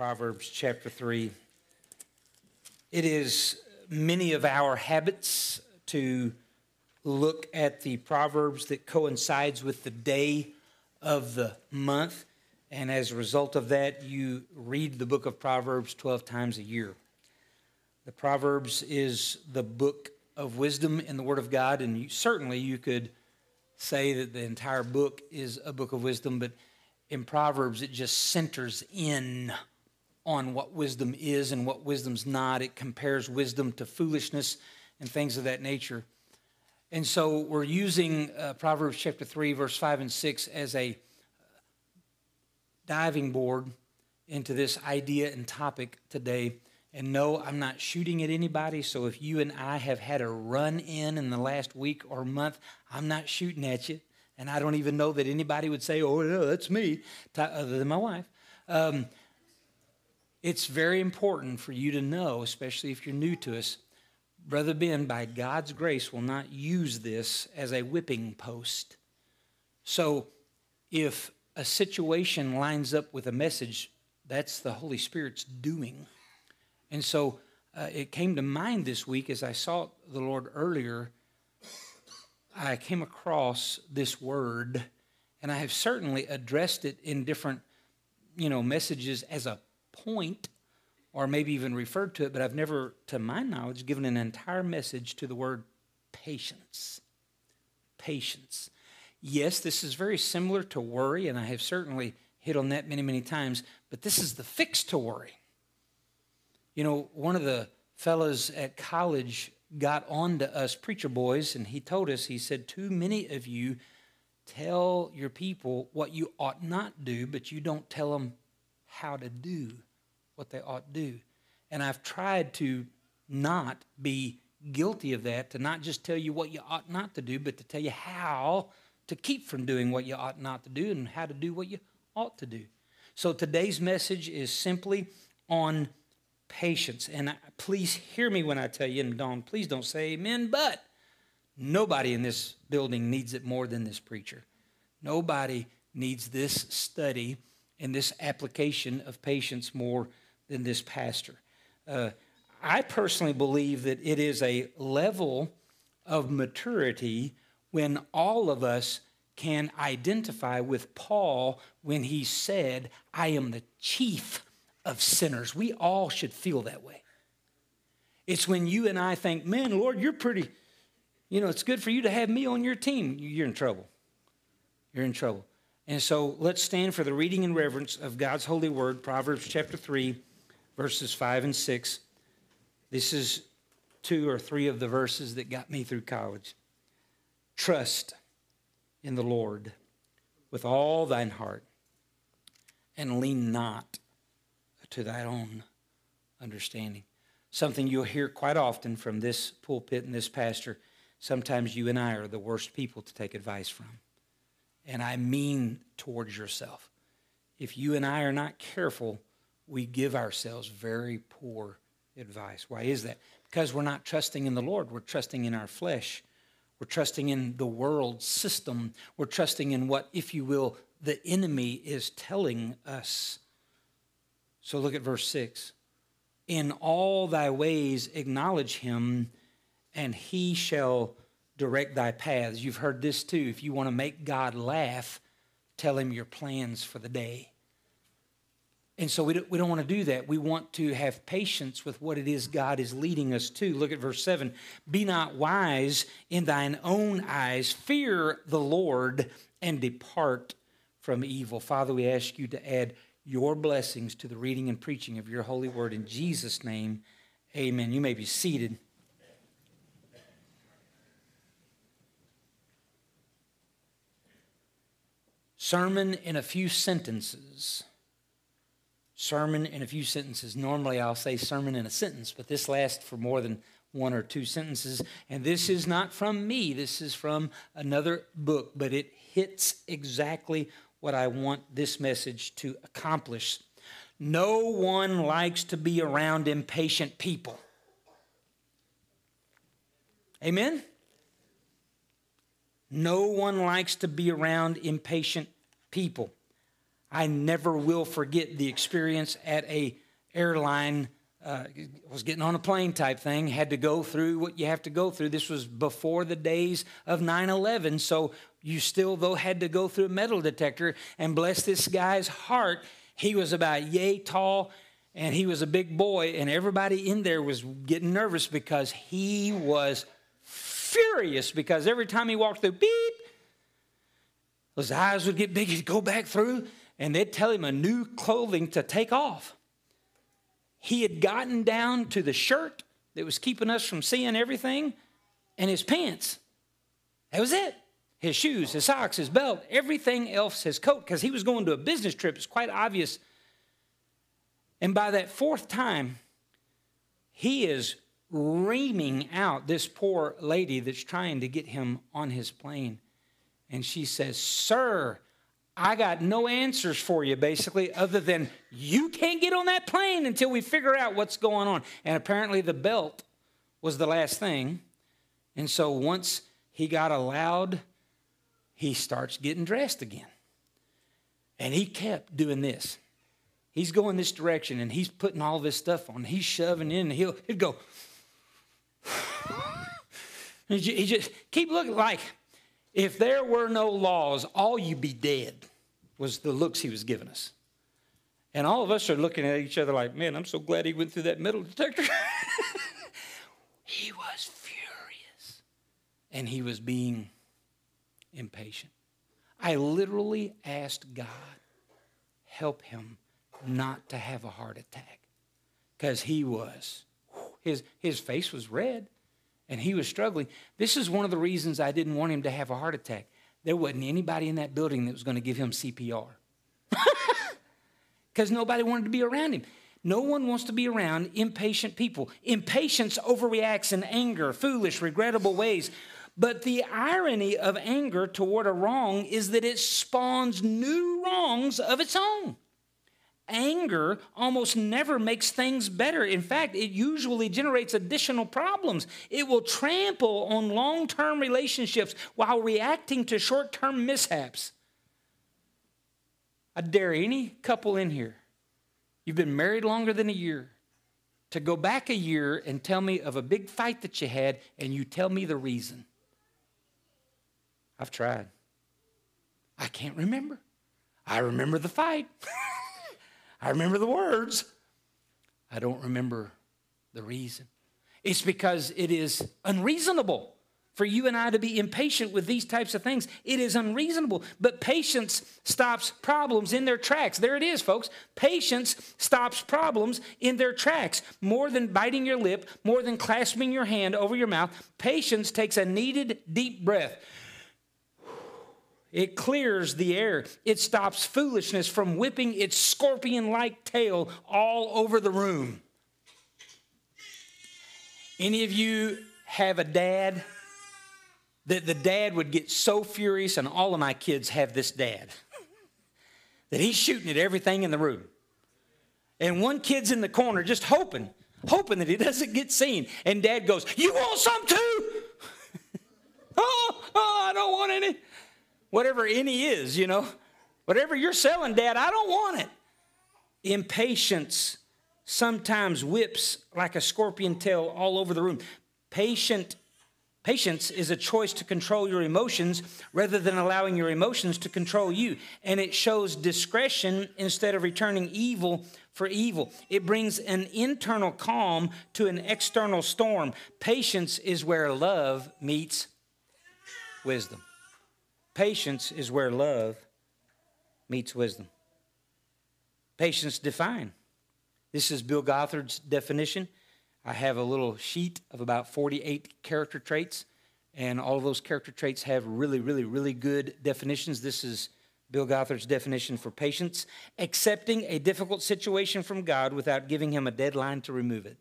Proverbs chapter 3. It is many of our habits to look at the Proverbs that coincides with the day of the month. And as a result of that, you read the book of Proverbs 12 times a year. The Proverbs is the book of wisdom in the Word of God, and you, certainly you could say that the entire book is a book of wisdom, but in Proverbs it just centers in on what wisdom is and what wisdom's not. It compares wisdom to foolishness and things of that nature. And so we're using uh, Proverbs chapter 3, verse 5 and 6 as a diving board into this idea and topic today. And no, I'm not shooting at anybody. So if you and I have had a run in in the last week or month, I'm not shooting at you. And I don't even know that anybody would say, oh, no, that's me, other than my wife. Um, it's very important for you to know, especially if you're new to us, Brother Ben, by God's grace, will not use this as a whipping post. So if a situation lines up with a message, that's the Holy Spirit's doing. And so uh, it came to mind this week as I sought the Lord earlier. I came across this word, and I have certainly addressed it in different, you know, messages as a point or maybe even referred to it, but I've never, to my knowledge, given an entire message to the word patience. Patience. Yes, this is very similar to worry, and I have certainly hit on that many, many times, but this is the fix to worry. You know, one of the fellows at college got on to us preacher boys, and he told us, he said, Too many of you tell your people what you ought not do, but you don't tell them how to do what they ought to do. And I've tried to not be guilty of that, to not just tell you what you ought not to do, but to tell you how to keep from doing what you ought not to do and how to do what you ought to do. So today's message is simply on patience. And please hear me when I tell you, and Dawn, please don't say amen, but nobody in this building needs it more than this preacher. Nobody needs this study and this application of patience more than this pastor. Uh, I personally believe that it is a level of maturity when all of us can identify with Paul when he said, I am the chief of sinners. We all should feel that way. It's when you and I think, man, Lord, you're pretty, you know, it's good for you to have me on your team. You're in trouble. You're in trouble. And so let's stand for the reading and reverence of God's holy word, Proverbs chapter 3 verses 5 and 6. This is two or three of the verses that got me through college. Trust in the Lord with all thine heart, and lean not to thy own understanding. Something you'll hear quite often from this pulpit and this pastor. Sometimes you and I are the worst people to take advice from. And I mean towards yourself. If you and I are not careful, we give ourselves very poor advice. Why is that? Because we're not trusting in the Lord, we're trusting in our flesh. We're trusting in the world system. We're trusting in what, if you will, the enemy is telling us. So look at verse 6. In all thy ways acknowledge him, and he shall direct thy paths. You've heard this too. If you want to make God laugh, tell him your plans for the day. And so we don't, we don't want to do that. We want to have patience with what it is God is leading us to. Look at verse 7. Be not wise in thine own eyes, fear the Lord, and depart from evil. Father, we ask you to add your blessings to the reading and preaching of your holy word. In Jesus' name, amen. You may be seated. Sermon in a few sentences sermon in a few sentences. Normally, I'll say sermon in a sentence, but this lasts for more than one or two sentences. And this is not from me, this is from another book, but it hits exactly what I want this message to accomplish. No one likes to be around impatient people. Amen? No one likes to be around impatient people. I never will forget the experience at a airline uh, was getting on a plane type thing, had to go through what you have to go through. This was before the days of 9 11, so you still, though, had to go through a metal detector. And bless this guy's heart, he was about yay tall and he was a big boy, and everybody in there was getting nervous because he was furious because every time he walked through, beep, his eyes would get big, he'd go back through, and they'd tell him a new clothing to take off. He had gotten down to the shirt that was keeping us from seeing everything and his pants. That was it. His shoes, his socks, his belt, everything else, his coat, because he was going to a business trip. It's quite obvious. And by that fourth time, he is reaming out this poor lady that's trying to get him on his plane. And she says, Sir, I got no answers for you, basically, other than you can't get on that plane until we figure out what's going on. And apparently, the belt was the last thing. And so, once he got allowed, he starts getting dressed again. And he kept doing this. He's going this direction and he's putting all this stuff on. He's shoving in he'll, he'll go. He just keep looking like if there were no laws, all you'd be dead was the looks he was giving us. And all of us are looking at each other like, man, I'm so glad he went through that metal detector. he was furious. And he was being impatient. I literally asked God, help him not to have a heart attack. Because he was, his, his face was red and he was struggling. This is one of the reasons I didn't want him to have a heart attack there wasn't anybody in that building that was going to give him CPR because nobody wanted to be around him. No one wants to be around impatient people. Impatience overreacts in anger, foolish, regrettable ways. But the irony of anger toward a wrong is that it spawns new wrongs of its own anger almost never makes things better. In fact, it usually generates additional problems. It will trample on long term relationships while reacting to short term mishaps. I dare any couple in here, you've been married longer than a year, to go back a year and tell me of a big fight that you had and you tell me the reason. I've tried. I can't remember. I remember the fight. I remember the words. I don't remember the reason. It's because it is unreasonable for you and I to be impatient with these types of things. It is unreasonable. But patience stops problems in their tracks. There it is, folks. Patience stops problems in their tracks. More than biting your lip, more than clasping your hand over your mouth, patience takes a needed deep breath. It clears the air. It stops foolishness from whipping its scorpion like tail all over the room. Any of you have a dad that the dad would get so furious, and all of my kids have this dad, that he's shooting at everything in the room. And one kid's in the corner just hoping, hoping that he doesn't get seen. And dad goes, You want some too? oh, oh, I don't want any whatever any is, you know. Whatever you're selling, Dad, I don't want it. Impatience sometimes whips like a scorpion tail all over the room. Patient Patience is a choice to control your emotions rather than allowing your emotions to control you. And it shows discretion instead of returning evil for evil. It brings an internal calm to an external storm. Patience is where love meets wisdom. Patience is where love meets wisdom. Patience define. This is Bill Gothard's definition. I have a little sheet of about 48 character traits, and all of those character traits have really, really, really good definitions. This is Bill Gothard's definition for patience accepting a difficult situation from God without giving him a deadline to remove it.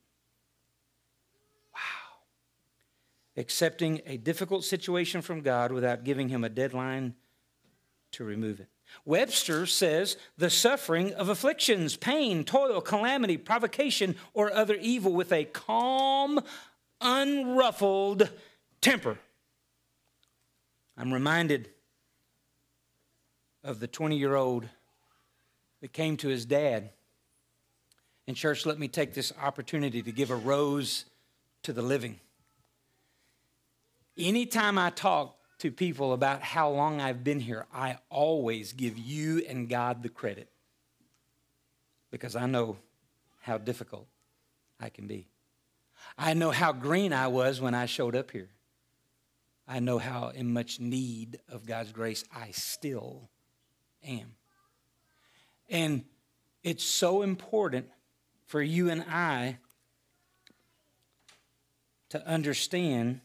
Accepting a difficult situation from God without giving him a deadline to remove it. Webster says the suffering of afflictions, pain, toil, calamity, provocation, or other evil with a calm, unruffled temper. I'm reminded of the 20 year old that came to his dad. And, church, let me take this opportunity to give a rose to the living. Anytime I talk to people about how long I've been here, I always give you and God the credit because I know how difficult I can be. I know how green I was when I showed up here. I know how in much need of God's grace I still am. And it's so important for you and I to understand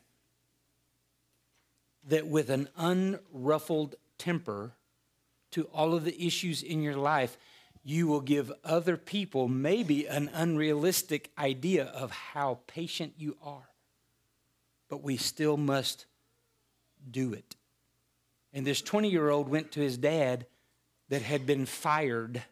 that with an unruffled temper to all of the issues in your life, you will give other people maybe an unrealistic idea of how patient you are. But we still must do it. And this 20 year old went to his dad that had been fired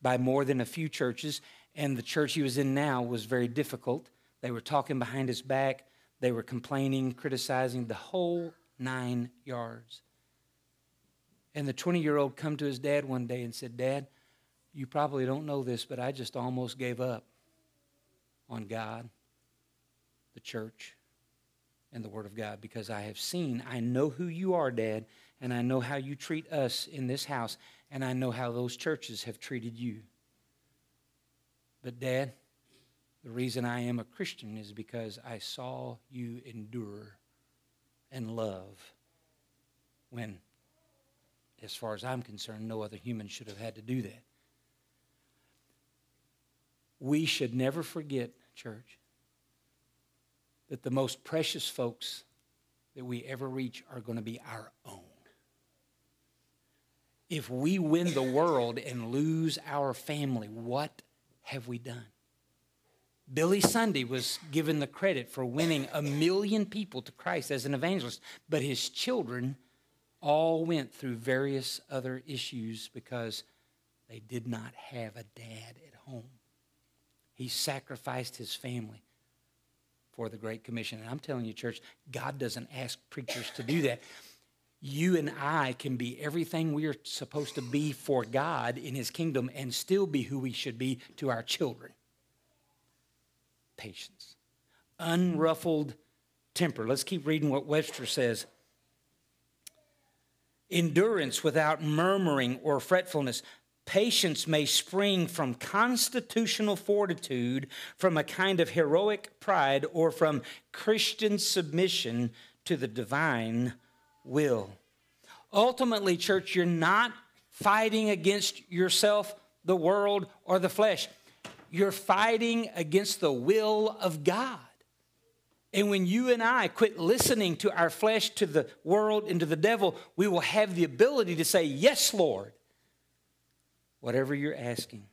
by more than a few churches, and the church he was in now was very difficult. They were talking behind his back, they were complaining, criticizing the whole nine yards. And the 20 year old come to his dad one day and said, Dad, you probably don't know this, but I just almost gave up on God, the church, and the Word of God because I have seen, I know who you are, Dad, and I know how you treat us in this house, and I know how those churches have treated you. But, Dad, the reason I am a Christian is because I saw you endure and love when, as far as I'm concerned, no other human should have had to do that. We should never forget, church, that the most precious folks that we ever reach are going to be our own. If we win the world and lose our family, what have we done? Billy Sunday was given the credit for winning a million people to Christ as an evangelist, but his children all went through various other issues because they did not have a dad at home. He sacrificed his family for the Great Commission. And I'm telling you, church, God doesn't ask preachers to do that. You and I can be everything we are supposed to be for God in His kingdom and still be who we should be to our children. Patience, unruffled temper. Let's keep reading what Webster says. Endurance without murmuring or fretfulness, Patience may spring from constitutional fortitude, from a kind of heroic pride, or from Christian submission to the divine will. Ultimately, church, you're not fighting against yourself, the world, or the flesh. You're fighting against the will of God. And when you and I quit listening to our flesh, to the world, and to the devil, we will have the ability to say, Yes, Lord whatever you're asking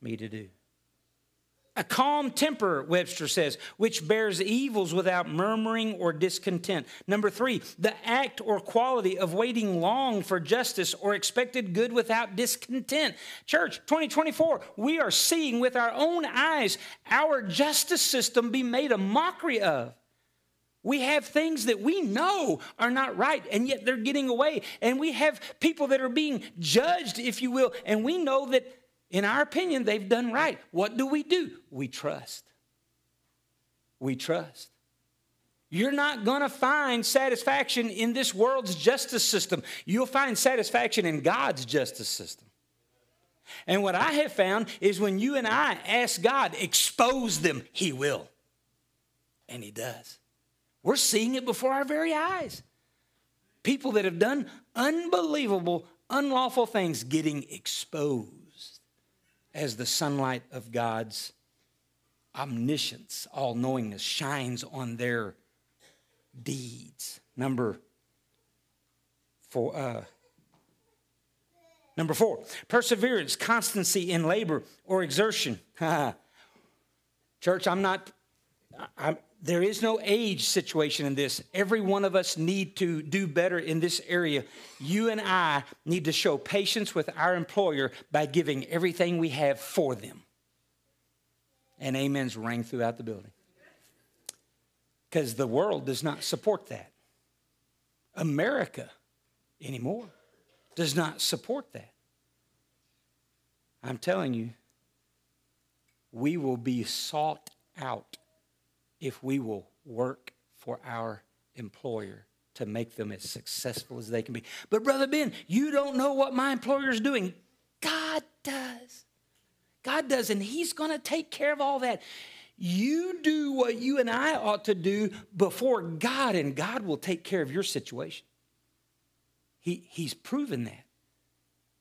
me to do. A calm temper, Webster says, which bears evils without murmuring or discontent. Number three, the act or quality of waiting long for justice or expected good without discontent. Church, 2024, we are seeing with our own eyes our justice system be made a mockery of. We have things that we know are not right, and yet they're getting away. And we have people that are being judged, if you will, and we know that, in our opinion, they've done right. What do we do? We trust. We trust. You're not going to find satisfaction in this world's justice system. You'll find satisfaction in God's justice system. And what I have found is when you and I ask God, expose them, He will. And He does. We're seeing it before our very eyes. People that have done unbelievable, unlawful things getting exposed as the sunlight of God's omniscience, all knowingness shines on their deeds. Number four. Uh, number four, perseverance, constancy in labor or exertion. Church, I'm not. There is no age situation in this. Every one of us need to do better in this area. You and I need to show patience with our employer by giving everything we have for them. And amens rang throughout the building. Because the world does not support that. America anymore does not support that. I'm telling you, we will be sought out if we will work for our employer to make them as successful as they can be. But, Brother Ben, you don't know what my employer is doing. God does. God does, and He's going to take care of all that. You do what you and I ought to do before God, and God will take care of your situation. He, he's proven that.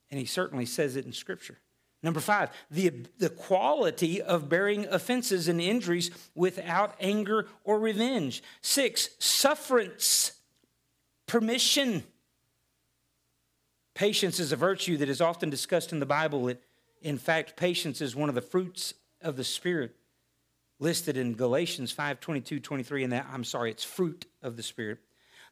And He certainly says it in Scripture. Number five, the, the quality of bearing offenses and injuries without anger or revenge. Six, sufferance, permission. Patience is a virtue that is often discussed in the Bible. It, in fact, patience is one of the fruits of the Spirit listed in Galatians 5 22, 23, and that, I'm sorry, it's fruit of the Spirit.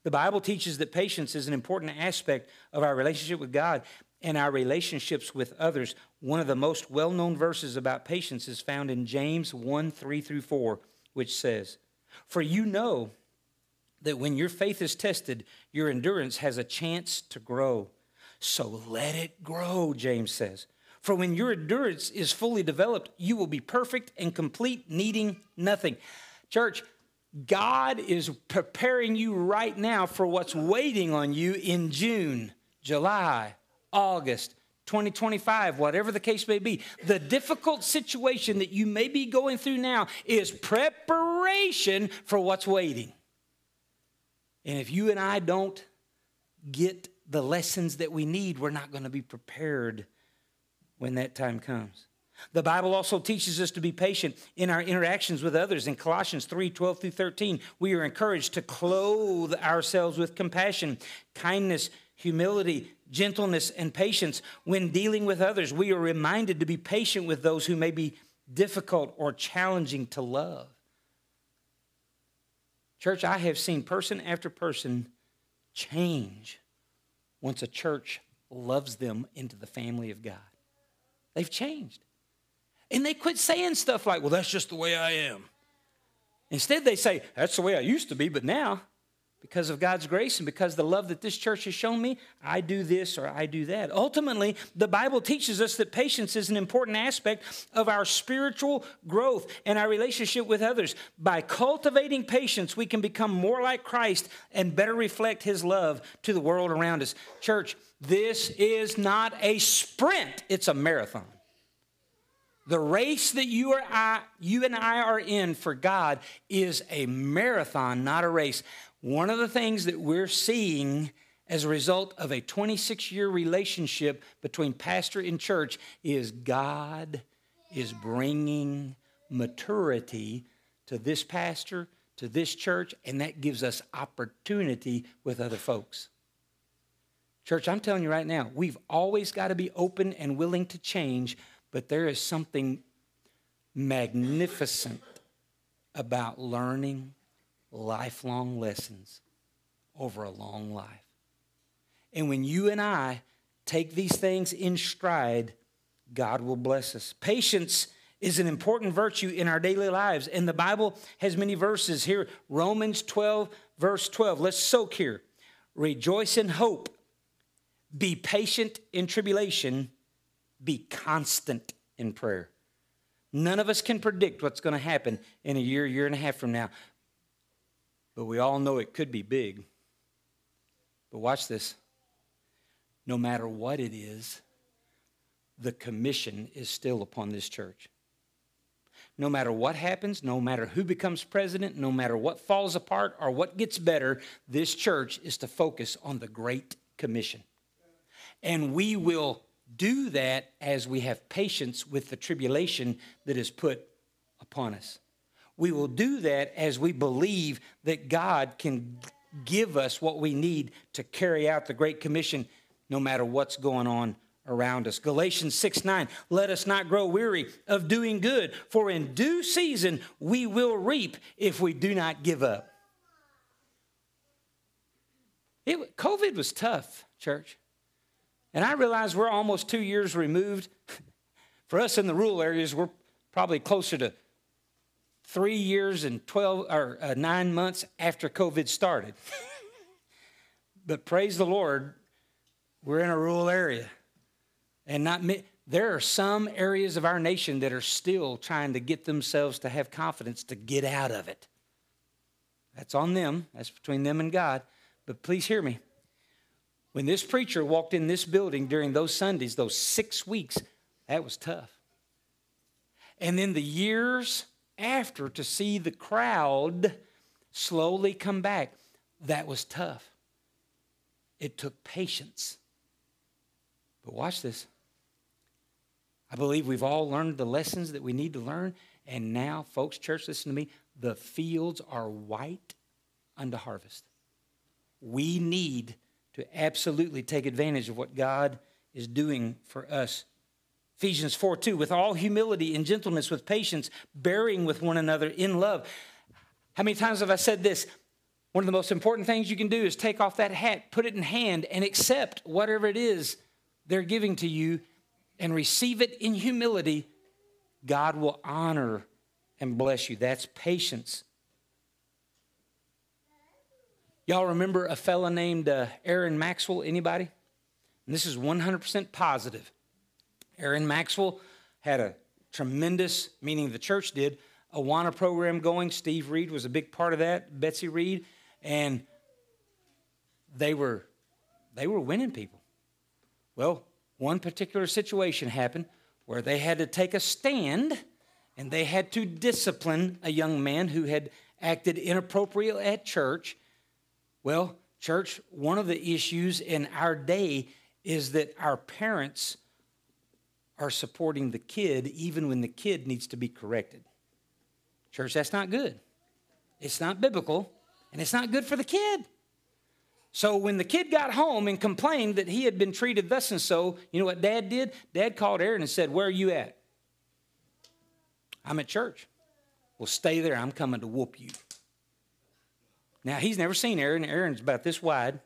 The Bible teaches that patience is an important aspect of our relationship with God and our relationships with others. One of the most well known verses about patience is found in James 1 3 through 4, which says, For you know that when your faith is tested, your endurance has a chance to grow. So let it grow, James says. For when your endurance is fully developed, you will be perfect and complete, needing nothing. Church, God is preparing you right now for what's waiting on you in June, July, August, 2025, whatever the case may be. The difficult situation that you may be going through now is preparation for what's waiting. And if you and I don't get the lessons that we need, we're not going to be prepared when that time comes. The Bible also teaches us to be patient in our interactions with others. In Colossians 3 12 through 13, we are encouraged to clothe ourselves with compassion, kindness, humility, gentleness, and patience. When dealing with others, we are reminded to be patient with those who may be difficult or challenging to love. Church, I have seen person after person change once a church loves them into the family of God. They've changed. And they quit saying stuff like, well, that's just the way I am. Instead, they say, that's the way I used to be, but now because of God's grace and because the love that this church has shown me, I do this or I do that. Ultimately, the Bible teaches us that patience is an important aspect of our spiritual growth and our relationship with others. By cultivating patience, we can become more like Christ and better reflect his love to the world around us. Church, this is not a sprint, it's a marathon. The race that you, are I, you and I are in for God is a marathon, not a race. One of the things that we're seeing as a result of a 26 year relationship between pastor and church is God is bringing maturity to this pastor, to this church, and that gives us opportunity with other folks. Church, I'm telling you right now, we've always got to be open and willing to change, but there is something magnificent about learning lifelong lessons over a long life. And when you and I take these things in stride, God will bless us. Patience is an important virtue in our daily lives, and the Bible has many verses here. Romans 12, verse 12. Let's soak here. Rejoice in hope, be patient in tribulation, be constant in prayer. None of us can predict what's going to happen in a year, year and a half from now. But we all know it could be big. But watch this. No matter what it is, the commission is still upon this church. No matter what happens, no matter who becomes president, no matter what falls apart or what gets better, this church is to focus on the Great Commission. And we will do that as we have patience with the tribulation that is put upon us we will do that as we believe that God can give us what we need to carry out the Great Commission no matter what's going on around us. Galatians 6 9, let us not grow weary of doing good, for in due season we will reap if we do not give up. It, COVID was tough, church. And I realize we're almost two years removed. For us in the rural areas, we're probably closer to three years and 12 or uh, nine months after COVID started. but praise the Lord, we're in a rural area. And not there are some areas of our nation that are still trying to get themselves to have confidence to get out of it. That's on them, that's between them and God. But please hear me. When this preacher walked in this building during those Sundays, those six weeks, that was tough. And then the years after to see the crowd slowly come back, that was tough. It took patience. But watch this. I believe we've all learned the lessons that we need to learn. And now, folks, church, listen to me. The fields are white unto harvest. We need to absolutely take advantage of what God is doing for us. Ephesians 4 2, with all humility and gentleness, with patience, bearing with one another in love. How many times have I said this? One of the most important things you can do is take off that hat, put it in hand, and accept whatever it is they're giving to you and receive it in humility. God will honor and bless you. That's patience. Y'all remember a fella named uh, Aaron Maxwell? Anybody? And this is 100% positive. Aaron Maxwell had a tremendous, meaning the church did, Awana program going. Steve Reed was a big part of that, Betsy Reed, and they were they were winning people. Well, one particular situation happened where they had to take a stand and they had to discipline a young man who had acted inappropriately at church well, church, one of the issues in our day is that our parents are supporting the kid even when the kid needs to be corrected. Church, that's not good. It's not biblical, and it's not good for the kid. So when the kid got home and complained that he had been treated thus and so, you know what dad did? Dad called Aaron and said, Where are you at? I'm at church. Well, stay there. I'm coming to whoop you. Now, he's never seen Aaron. Aaron's about this wide.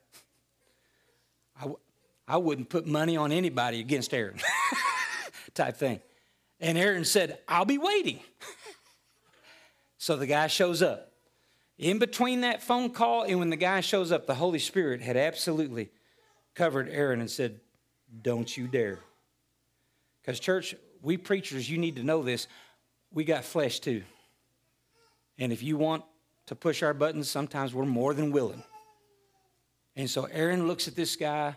I w- I wouldn't put money on anybody against Aaron, type thing. And Aaron said, I'll be waiting. so the guy shows up. In between that phone call and when the guy shows up, the Holy Spirit had absolutely covered Aaron and said, Don't you dare. Because, church, we preachers, you need to know this. We got flesh too. And if you want to push our buttons, sometimes we're more than willing. And so Aaron looks at this guy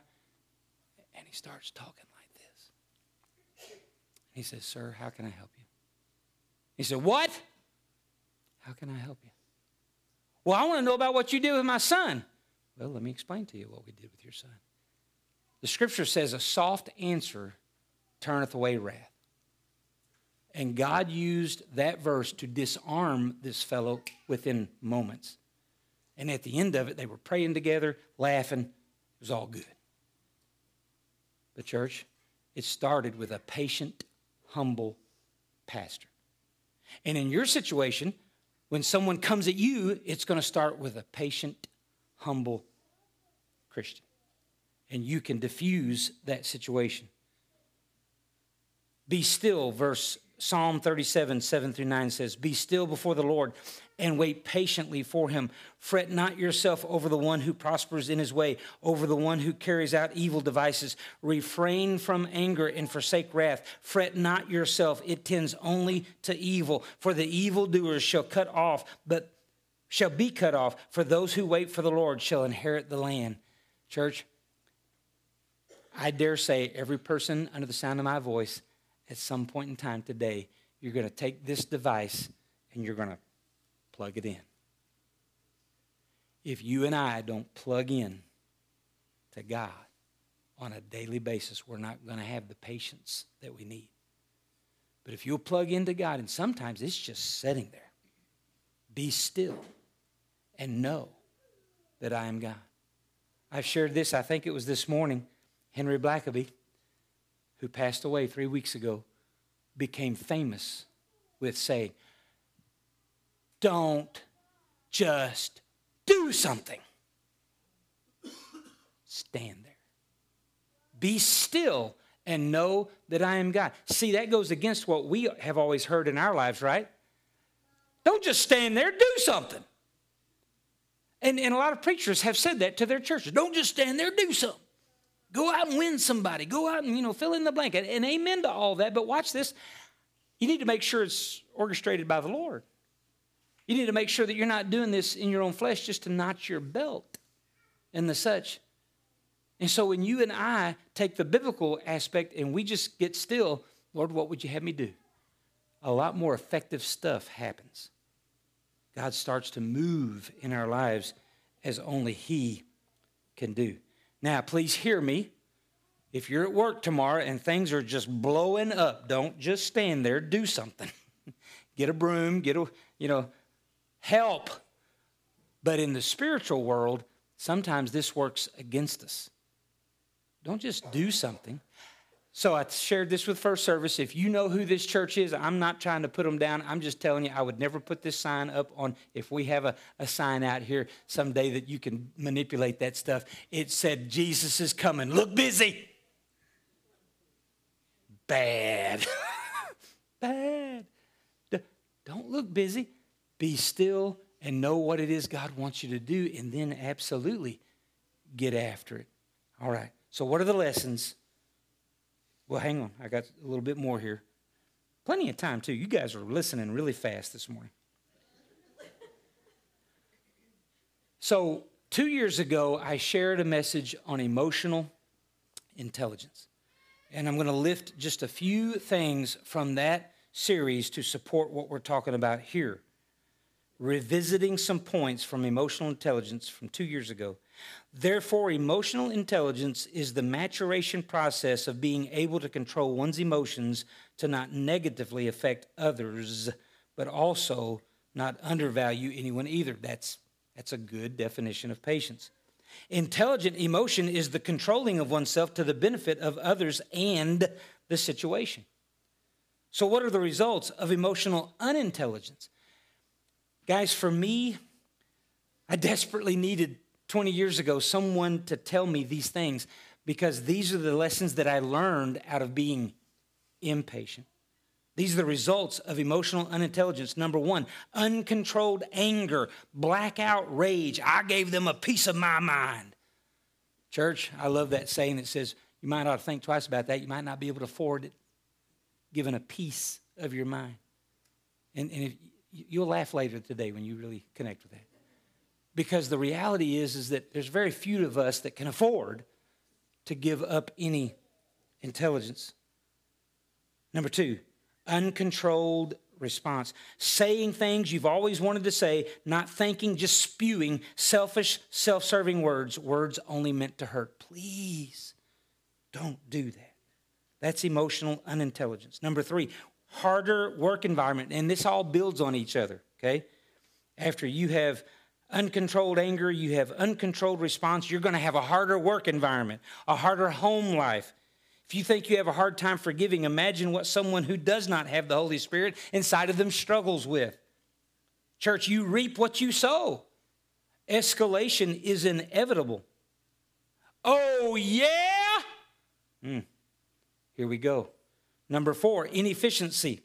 and he starts talking. He says, Sir, how can I help you? He said, What? How can I help you? Well, I want to know about what you did with my son. Well, let me explain to you what we did with your son. The scripture says, A soft answer turneth away wrath. And God used that verse to disarm this fellow within moments. And at the end of it, they were praying together, laughing. It was all good. The church, it started with a patient, humble pastor. And in your situation, when someone comes at you, it's going to start with a patient, humble Christian. And you can diffuse that situation. Be still, verse Psalm 37, 7 through 9 says, Be still before the Lord and wait patiently for him. Fret not yourself over the one who prospers in his way, over the one who carries out evil devices. Refrain from anger and forsake wrath. Fret not yourself, it tends only to evil. For the evildoers shall cut off, but shall be cut off. For those who wait for the Lord shall inherit the land. Church, I dare say every person under the sound of my voice at some point in time today, you're going to take this device and you're going to plug it in. If you and I don't plug in to God on a daily basis, we're not going to have the patience that we need. But if you'll plug into God, and sometimes it's just sitting there, be still and know that I am God. I've shared this, I think it was this morning, Henry Blackaby who passed away three weeks ago, became famous with saying, Don't just do something, stand there. Be still and know that I am God. See, that goes against what we have always heard in our lives, right? Don't just stand there, do something. And, and a lot of preachers have said that to their churches. Don't just stand there, do something. Go out and win somebody. Go out and, you know, fill in the blank. And, and amen to all that. But watch this. You need to make sure it's orchestrated by the Lord. You need to make sure that you're not doing this in your own flesh just to notch your belt and the such. And so when you and I take the biblical aspect and we just get still, Lord, what would you have me do? A lot more effective stuff happens. God starts to move in our lives as only He can do. Now, please hear me. If you're at work tomorrow and things are just blowing up, don't just stand there, do something. get a broom, get a, you know, help. But in the spiritual world, sometimes this works against us. Don't just do something. So I shared this with First Service. If you know who this church is, I'm not trying to put them down. I'm just telling you, I would never put this sign up on, if we have a, a sign out here someday that you can manipulate that stuff. It said, Jesus is coming. Look busy. Bad. Bad. Don't look busy. Be still and know what it is God wants you to do, and then absolutely get after it. All right. So, what are the lessons? Well, hang on. I got a little bit more here. Plenty of time, too. You guys are listening really fast this morning. So, two years ago, I shared a message on emotional intelligence. And I'm going to lift just a few things from that series to support what we're talking about here. Revisiting some points from emotional intelligence from two years ago Therefore, emotional intelligence is the maturation process of being able to control one's emotions to not negatively affect others, but also not undervalue anyone either. That's, that's a good definition of patience. Intelligent emotion is the controlling of oneself to the benefit of others and the situation. So, what are the results of emotional unintelligence? Guys, for me, I desperately needed 20 years ago someone to tell me these things because these are the lessons that I learned out of being impatient. These are the results of emotional unintelligence. Number one, uncontrolled anger, blackout rage. I gave them a piece of my mind. Church, I love that saying that says, you might ought to think twice about that. You might not be able to afford it, given a piece of your mind. And, and if, you'll laugh later today when you really connect with that. Because the reality is is that there's very few of us that can afford to give up any intelligence. Number 2 uncontrolled response. Saying things you've always wanted to say not thinking just spewing selfish self-serving words words only meant to hurt. Please don't do that. That's emotional unintelligence. Number 3 harder work environment and this all builds on each other okay after you have uncontrolled anger, you have uncontrolled response, you're going to have a harder work environment, a harder home life. If you think you have a hard time forgiving, imagine what someone who does not have the Holy Spirit inside of them struggles with. Church, you reap what you sow. Escalation is inevitable. Oh, yeah? Mm. Here we go. Number four, inefficiency.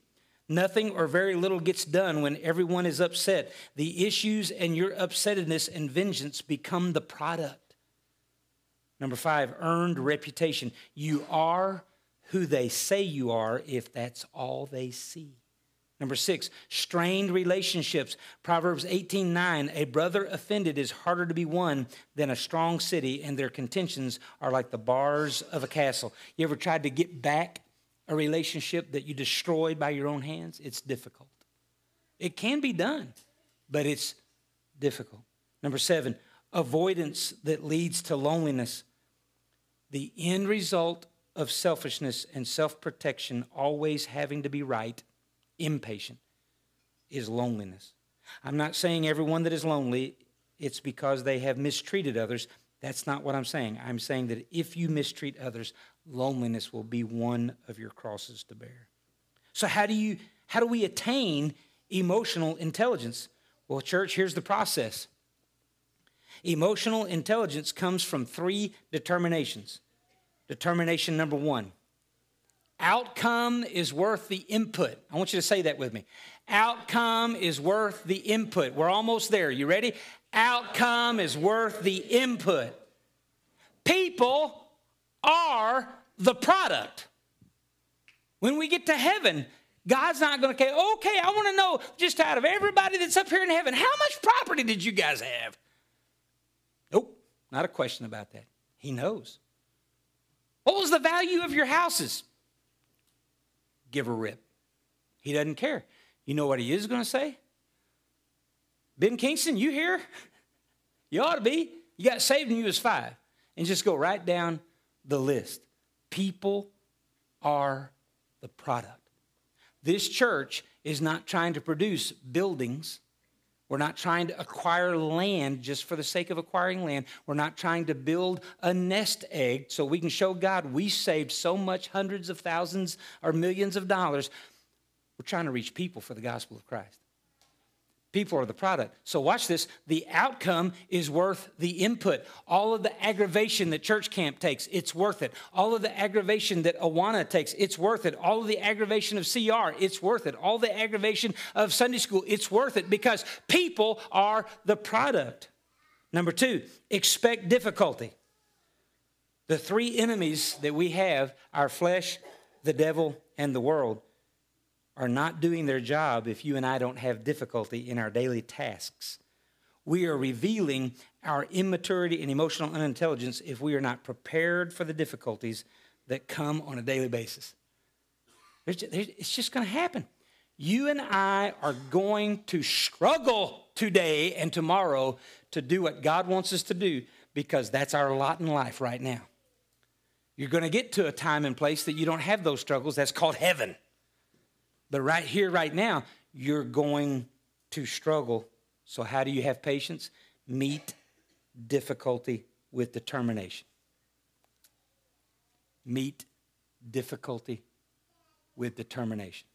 Nothing or very little gets done when everyone is upset. The issues and your upsetness and vengeance become the product. Number five, earned reputation. You are who they say you are if that's all they see. Number six, strained relationships. Proverbs 18 9, a brother offended is harder to be won than a strong city, and their contentions are like the bars of a castle. You ever tried to get back a relationship that you destroyed by your own hands, it's difficult. It can be done, but it's difficult. Number seven, avoidance that leads to loneliness. The end result of selfishness and self protection, always having to be right, impatient, is loneliness. I'm not saying everyone that is lonely, it's because they have mistreated others. That's not what I'm saying. I'm saying that if you mistreat others, loneliness will be one of your crosses to bear. So how do you how do we attain emotional intelligence? Well, church, here's the process. Emotional intelligence comes from three determinations. Determination number 1. Outcome is worth the input. I want you to say that with me. Outcome is worth the input. We're almost there. You ready? Outcome is worth the input. People are the product. When we get to heaven, God's not going to say, okay, I want to know just out of everybody that's up here in heaven, how much property did you guys have? Nope, not a question about that. He knows. What was the value of your houses? Give a rip. He doesn't care. You know what he is going to say? Ben Kingston, you here? You ought to be. You got saved when you was five. And just go right down the list. People are the product. This church is not trying to produce buildings. We're not trying to acquire land just for the sake of acquiring land. We're not trying to build a nest egg so we can show God we saved so much, hundreds of thousands or millions of dollars. We're trying to reach people for the gospel of Christ. People are the product. So watch this. The outcome is worth the input. All of the aggravation that church camp takes, it's worth it. All of the aggravation that Awana takes, it's worth it. All of the aggravation of CR, it's worth it. All the aggravation of Sunday school, it's worth it because people are the product. Number two, expect difficulty. The three enemies that we have our flesh, the devil, and the world are not doing their job if you and I don't have difficulty in our daily tasks. We are revealing our immaturity and emotional unintelligence if we are not prepared for the difficulties that come on a daily basis. It's just going to happen. You and I are going to struggle today and tomorrow to do what God wants us to do because that's our lot in life right now. You're going to get to a time and place that you don't have those struggles. That's called heaven. But right here, right now, you're going to struggle. So, how do you have patience? Meet difficulty with determination. Meet difficulty with determination.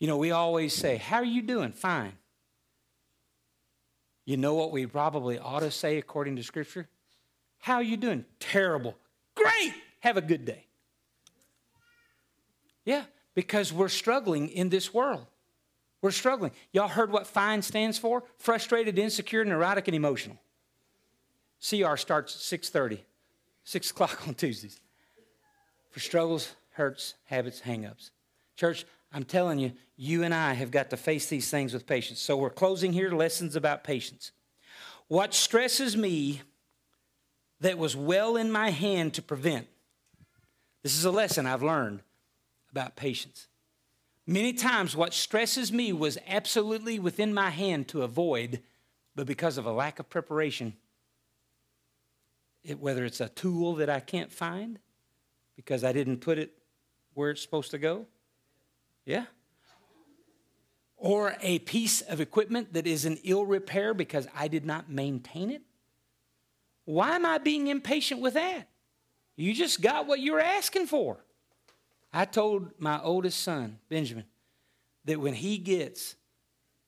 You know, we always say, How are you doing? Fine. You know what we probably ought to say according to Scripture? How are you doing? Terrible. Great. Have a good day. Yeah, because we're struggling in this world. We're struggling. Y'all heard what FINE stands for? Frustrated, insecure, neurotic, and emotional. CR starts at 6.30, 6 o'clock on Tuesdays. For struggles, hurts, habits, hangups. Church, I'm telling you, you and I have got to face these things with patience. So we're closing here lessons about patience. What stresses me that was well in my hand to prevent. This is a lesson I've learned about patience. Many times, what stresses me was absolutely within my hand to avoid, but because of a lack of preparation, it, whether it's a tool that I can't find because I didn't put it where it's supposed to go, yeah, or a piece of equipment that is in ill repair because I did not maintain it. Why am I being impatient with that? You just got what you were asking for. I told my oldest son, Benjamin, that when he gets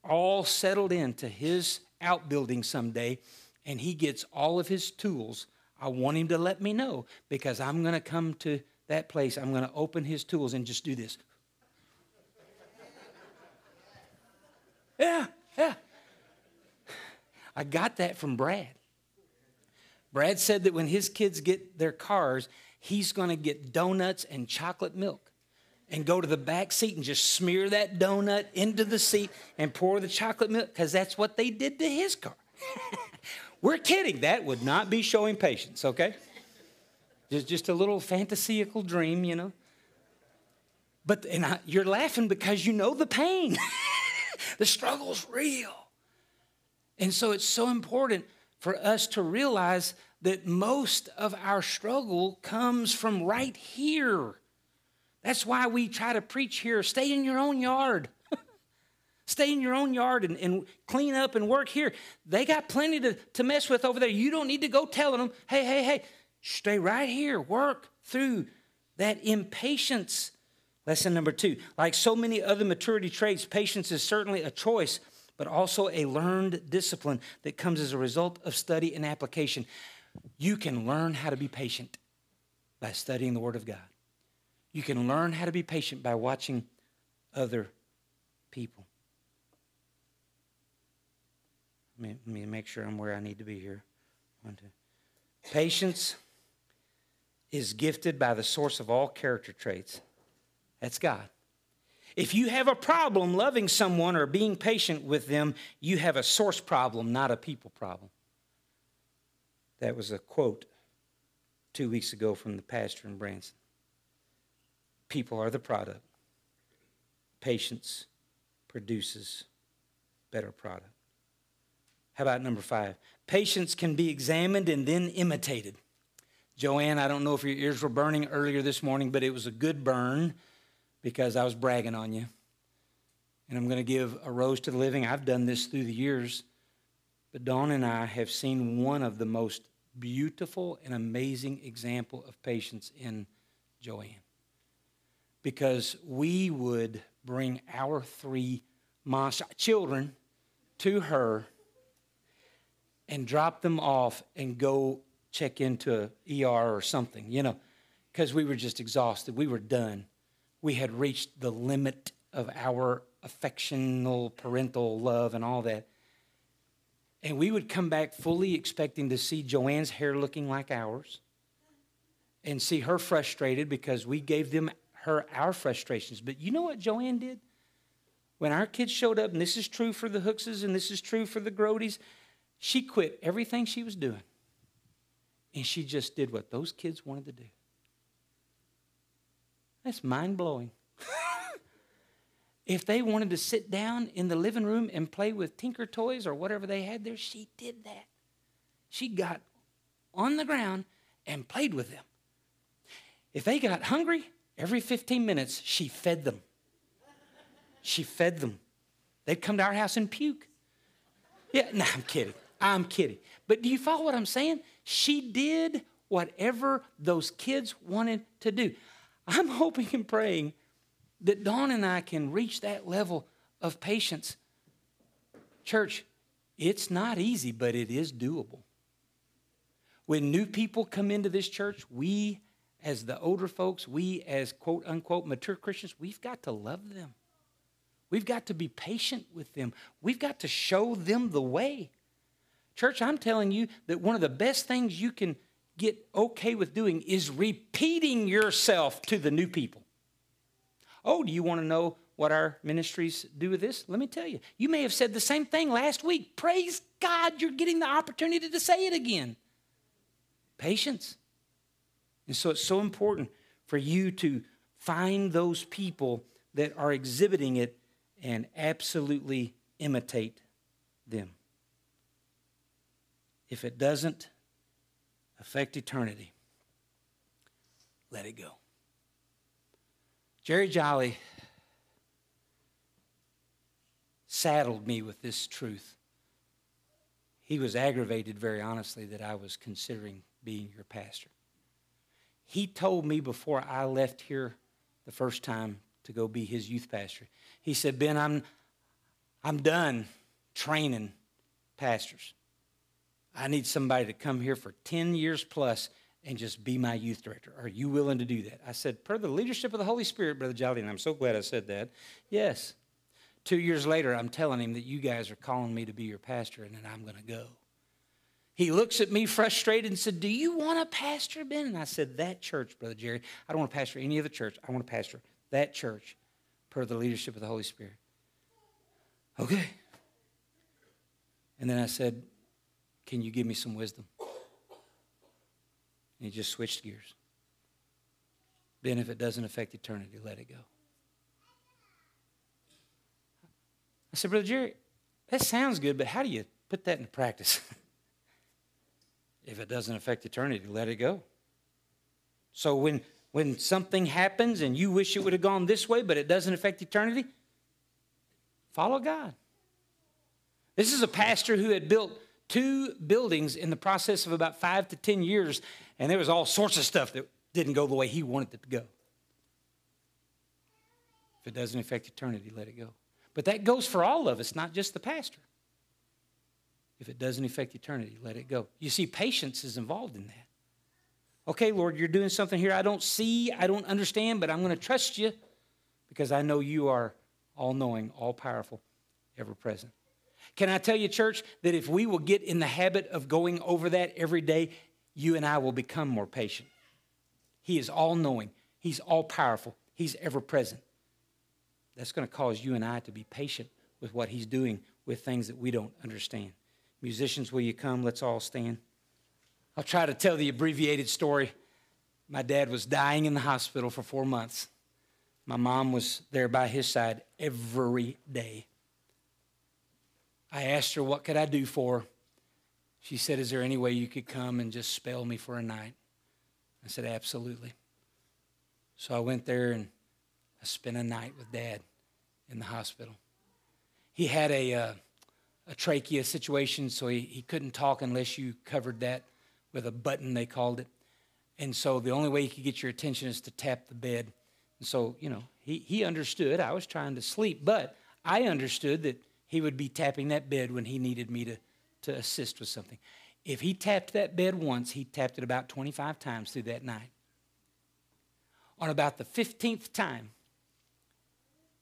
all settled into his outbuilding someday and he gets all of his tools, I want him to let me know because I'm going to come to that place. I'm going to open his tools and just do this. yeah, yeah. I got that from Brad. Brad said that when his kids get their cars, he's going to get donuts and chocolate milk and go to the back seat and just smear that donut into the seat and pour the chocolate milk because that's what they did to his car. We're kidding. That would not be showing patience, okay? Just, just a little fantasical dream, you know. But and I, you're laughing because you know the pain. the struggle's real. And so it's so important for us to realize that most of our struggle comes from right here. That's why we try to preach here stay in your own yard. stay in your own yard and, and, clean up and work here. They got plenty to, to mess with over there. You don't need to go telling them, hey, hey, hey, stay right here, work through that impatience. Lesson number two like so many other maturity traits, patience is certainly a choice, but also a learned discipline that comes as a result of study and application. You can learn how to be patient by studying the Word of God. You can learn how to be patient by watching other people. Let me, make sure I'm where I need to be here. One, two. Patience is gifted by the source of all character traits. That's God. If you have a problem loving someone or being patient with them, you have a source problem, not a people problem. That was a quote two weeks ago from the pastor in Branson. People are the product. Patience produces better product. How about number five? Patience can be examined and then imitated. Joanne, I don't know if your ears were burning earlier this morning, but it was a good burn because I was bragging on you. And I'm going to give a rose to the living. I've done this through the years. But Dawn and I have seen one of the most beautiful and amazing example of patience in Joanne. Because we would bring our three monster children to her and drop them off and go check into ER or something, you know, because we were just exhausted. We were done we had reached the limit of our affectional parental love and all that. And we would come back fully expecting to see Joanne's hair looking like ours and see her frustrated because we gave them her our frustrations. But you know what Joanne did? When our kids showed up, and this is true for the Hookses and this is true for the Grodies, she quit everything she was doing. And she just did what those kids wanted to do. That's mind blowing. If they wanted to sit down in the living room and play with Tinker toys or whatever they had there, she did that. She got on the ground and played with them. If they got hungry, every 15 minutes, she fed them. She fed them. They'd come to our house and puke. Yeah, no, I'm kidding. I'm kidding. But do you follow what I'm saying? She did whatever those kids wanted to do. I'm hoping and praying that Dawn and I can reach that level of patience. Church, it's not easy, but it is doable. When new people come into this church, we, as the older folks, we, as quote unquote mature Christians, we've got to love them. We've got to be patient with them. We've got to show them the way. Church, I'm telling you that one of the best things you can get okay with doing is repeating yourself to the new people. Oh, do you want to know what our ministries do with this? Let me tell you. You may have said the same thing last week. Praise God, you're getting the opportunity to say it again. Patience. And so it's so important for you to find those people that are exhibiting it and absolutely imitate them. If it doesn't, affect eternity, let it go. Jerry Jolly saddled me with this truth. He was aggravated, very honestly, that I was considering being your pastor. He told me before I left here the first time to go be his youth pastor, he said, Ben, I'm, I'm done training pastors. I need somebody to come here for 10 years plus and just be my youth director. Are you willing to do that? I said, per the leadership of the Holy Spirit, Brother Jolly, and I'm so glad I said that. Yes. Two years later, I'm telling him that you guys are calling me to be your pastor and that I'm going to go. He looks at me frustrated and said, Do you want a pastor, Ben? And I said, That church, Brother Jerry. I don't want to pastor any other church. I want to pastor that church per the leadership of the Holy Spirit. Okay. And then I said, can you give me some wisdom? And he just switched gears. Ben, if it doesn't affect eternity, let it go. I said, Brother Jerry, that sounds good, but how do you put that into practice? if it doesn't affect eternity, let it go. So when when something happens and you wish it would have gone this way, but it doesn't affect eternity, follow God. This is a pastor who had built two buildings in the process of about five to 10 years, and there was all sorts of stuff that didn't go the way he wanted it to go. If it doesn't affect eternity, let it go. But that goes for all of us, not just the pastor. If it doesn't affect eternity, let it go. You see, patience is involved in that. Okay, Lord, you're doing something here I don't see, I don't understand, but I'm going to trust you because I know you are all knowing, all powerful, ever present. Can I tell you, church, that if we will get in the habit of going over that every day, you and I will become more patient. He is all knowing, He's all powerful, He's ever present. That's going to cause you and I to be patient with what He's doing with things that we don't understand. Musicians, will you come? Let's all stand. I'll try to tell the abbreviated story. My dad was dying in the hospital for four months. My mom was there by his side every day. I asked her, What could I do for her? She said, Is there any way you could come and just spell me for a night? I said, Absolutely. So I went there and I spent a night with Dad in the hospital. He had a, uh, a trachea situation, so he, he couldn't talk unless you covered that with a button, they called it. And so the only way he could get your attention is to tap the bed. And so, you know, he, he understood. I was trying to sleep, but I understood that he would be tapping that bed when he needed me to, to assist with something. If he tapped that bed once, he tapped it about 25 times through that night. On about the 15th time,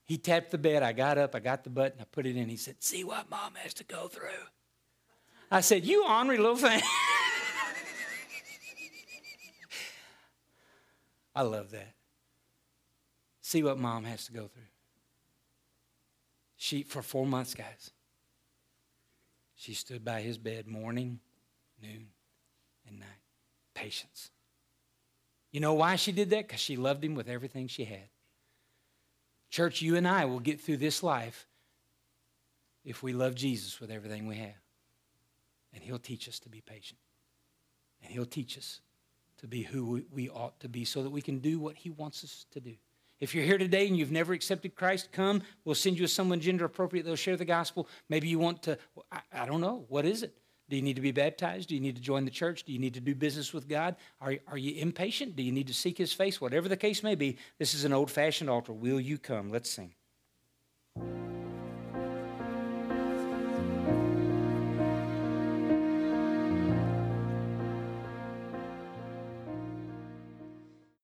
he tapped the bed. I got up, I got the button, I put it in. He said, See what mom has to go through. I said, You ornery little thing. I love that. See what mom has to go through. She, for four months, guys, she stood by his bed morning, noon, and night. Patience. You know why she did that? Because she loved him with everything she had. Church, you and I will get through this life if we love Jesus with everything we have. And he'll teach us to be patient. And he'll teach us to be who we ought to be so that we can do what He wants us to do. If you're here today and you've never accepted Christ, come. We'll send you someone gender appropriate. They'll share the gospel. Maybe you want to, I, I, don't know. What is it? Do you need to be baptized? Do you need to join the church? Do you need to do business with God? Are, are you impatient? Do you need to seek His face? Whatever the case may be, this is an old fashioned altar. Will you come? Let's sing.